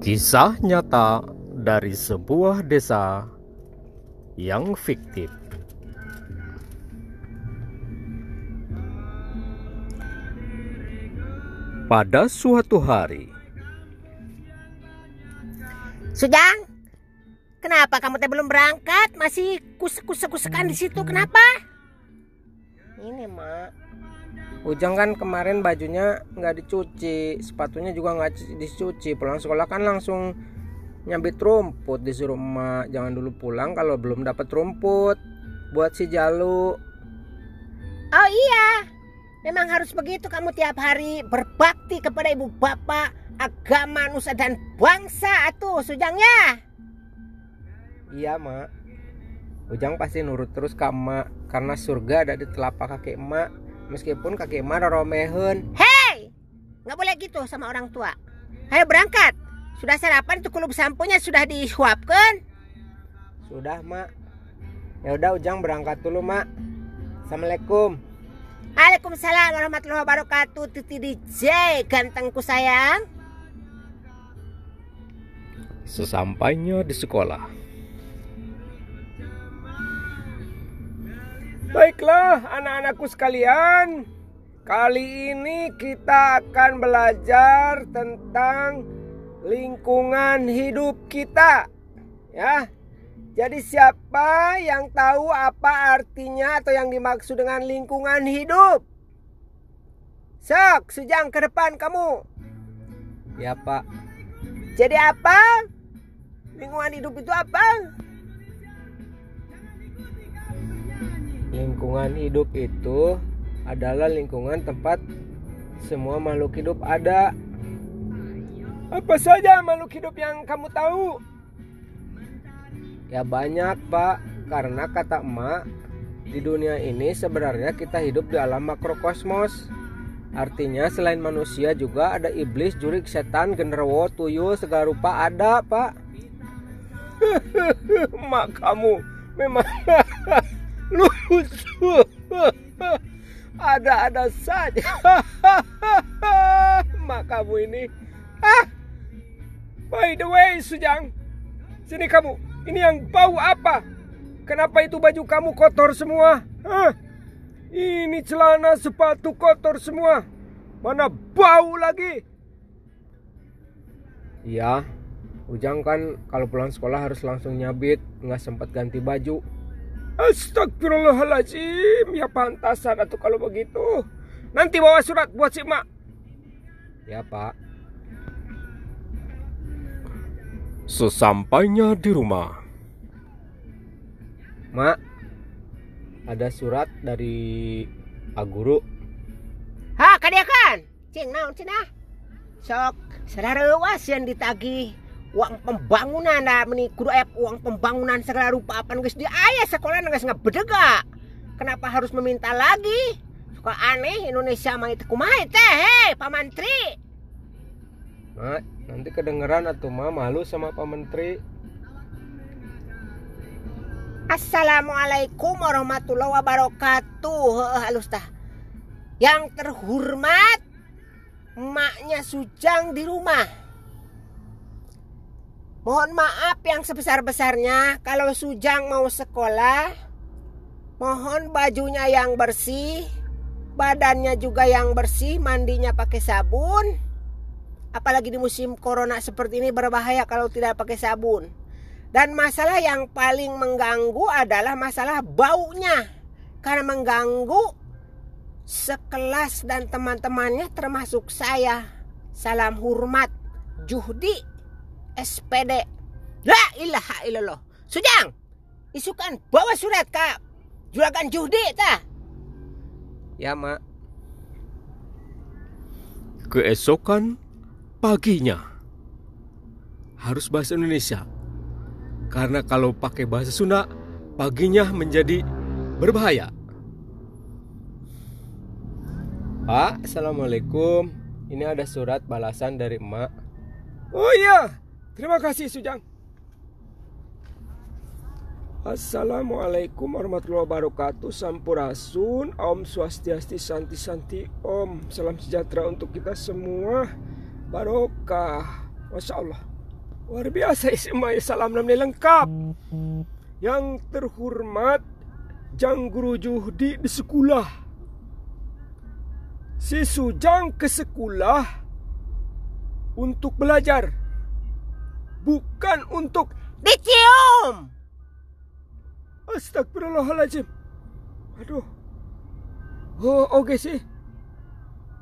Kisah nyata dari sebuah desa yang fiktif. Pada suatu hari, Sujang, kenapa kamu teh belum berangkat? Masih kusek-kusek-kusekan di situ. Kenapa? Ini mak Ujang kan kemarin bajunya nggak dicuci Sepatunya juga nggak dicuci. Pulang sekolah kan langsung nyabit rumput Disuruh emak jangan dulu pulang kalau belum dapat rumput Buat si Jalu. Oh iya, memang harus begitu. Kamu tiap hari berbakti kepada ibu bapak, agama, nusa dan bangsa. Atuh Sujang ya. Iya mak. Ujang pasti nurut terus ke emak Karena surga ada di telapak kaki emak Meskipun kaki emak roromehun Hei, nggak boleh gitu sama orang tua. Ayo berangkat. Sudah sarapan tuh kulub sampunya sudah disuapkan. Sudah mak Ya udah Ujang berangkat dulu mak Assalamualaikum Waalaikumsalam warahmatullahi wabarakatuh. Titi DJ gantengku sayang. sesampainya di sekolah, Baiklah anak-anakku sekalian Kali ini kita akan belajar tentang lingkungan hidup kita Ya Jadi siapa yang tahu apa artinya atau yang dimaksud dengan lingkungan hidup? Sok, sejang ke depan kamu Ya pak Jadi apa? Lingkungan hidup itu apa? Lingkungan hidup itu adalah lingkungan tempat semua makhluk hidup ada. Apa saja makhluk hidup yang kamu tahu? Ya banyak pak, karena kata emak di dunia ini sebenarnya kita hidup di alam makrokosmos. Artinya selain manusia juga ada iblis, jurik, setan, genderuwo, tuyul, segala rupa ada pak. Mak kamu memang lucu ada-ada saja. Mak kamu ini. Ah by the way Sujang. Sini kamu. Ini yang bau apa? Kenapa itu baju kamu kotor semua? Hah? ini celana sepatu kotor semua. Mana bau lagi? Iya, Ujang kan kalau pulang sekolah harus langsung nyabit, nggak sempat ganti baju. Astagfirullahaladzim. Ya pantasan atau kalau begitu. Nanti bawa surat buat si mak. Ya pak. Sesampainya di rumah, Mak Ada surat dari Aguru Ha, kadia kan? Cing naon cenah? Sok, sarareuwas yang ditagih uang pembangunan nah meni kudu aya uang pembangunan segala rupa apa geus di aya sekolah geus ngabedega. Kenapa harus meminta lagi? Suka aneh Indonesia mah itu kumaha teh, hei Pak Menteri. Mak nanti kedengeran atau mak malu sama Pak Menteri Assalamualaikum warahmatullahi wabarakatuh. Halus tah. Yang terhormat emaknya Sujang di rumah. Mohon maaf yang sebesar-besarnya kalau Sujang mau sekolah. Mohon bajunya yang bersih, badannya juga yang bersih, mandinya pakai sabun. Apalagi di musim corona seperti ini berbahaya kalau tidak pakai sabun. Dan masalah yang paling mengganggu adalah masalah baunya. Karena mengganggu sekelas dan teman-temannya termasuk saya. Salam hormat Juhdi SPD. La ilaha illallah. Sujang, isukan bawa surat ke juragan Juhdi ta. Ya mak keesokan paginya harus bahasa Indonesia. Karena kalau pakai bahasa Sunda, paginya menjadi berbahaya. Pak Assalamualaikum Ini ada surat balasan dari emak Oh iya Terima kasih Sujang. Assalamualaikum warahmatullahi wabarakatuh. Sampurasun Om Swastiasti Santi Santi Om. Salam sejahtera untuk kita semua. Barokah. Masya Allah. Luar biasa SMA salam namanya lengkap. Yang terhormat Jang Guru Juhdi di sekolah. Si Sujang ke sekolah untuk belajar. Bukan untuk Dicium! Astagfirullahaladzim. Aduh. Oh, oke sih.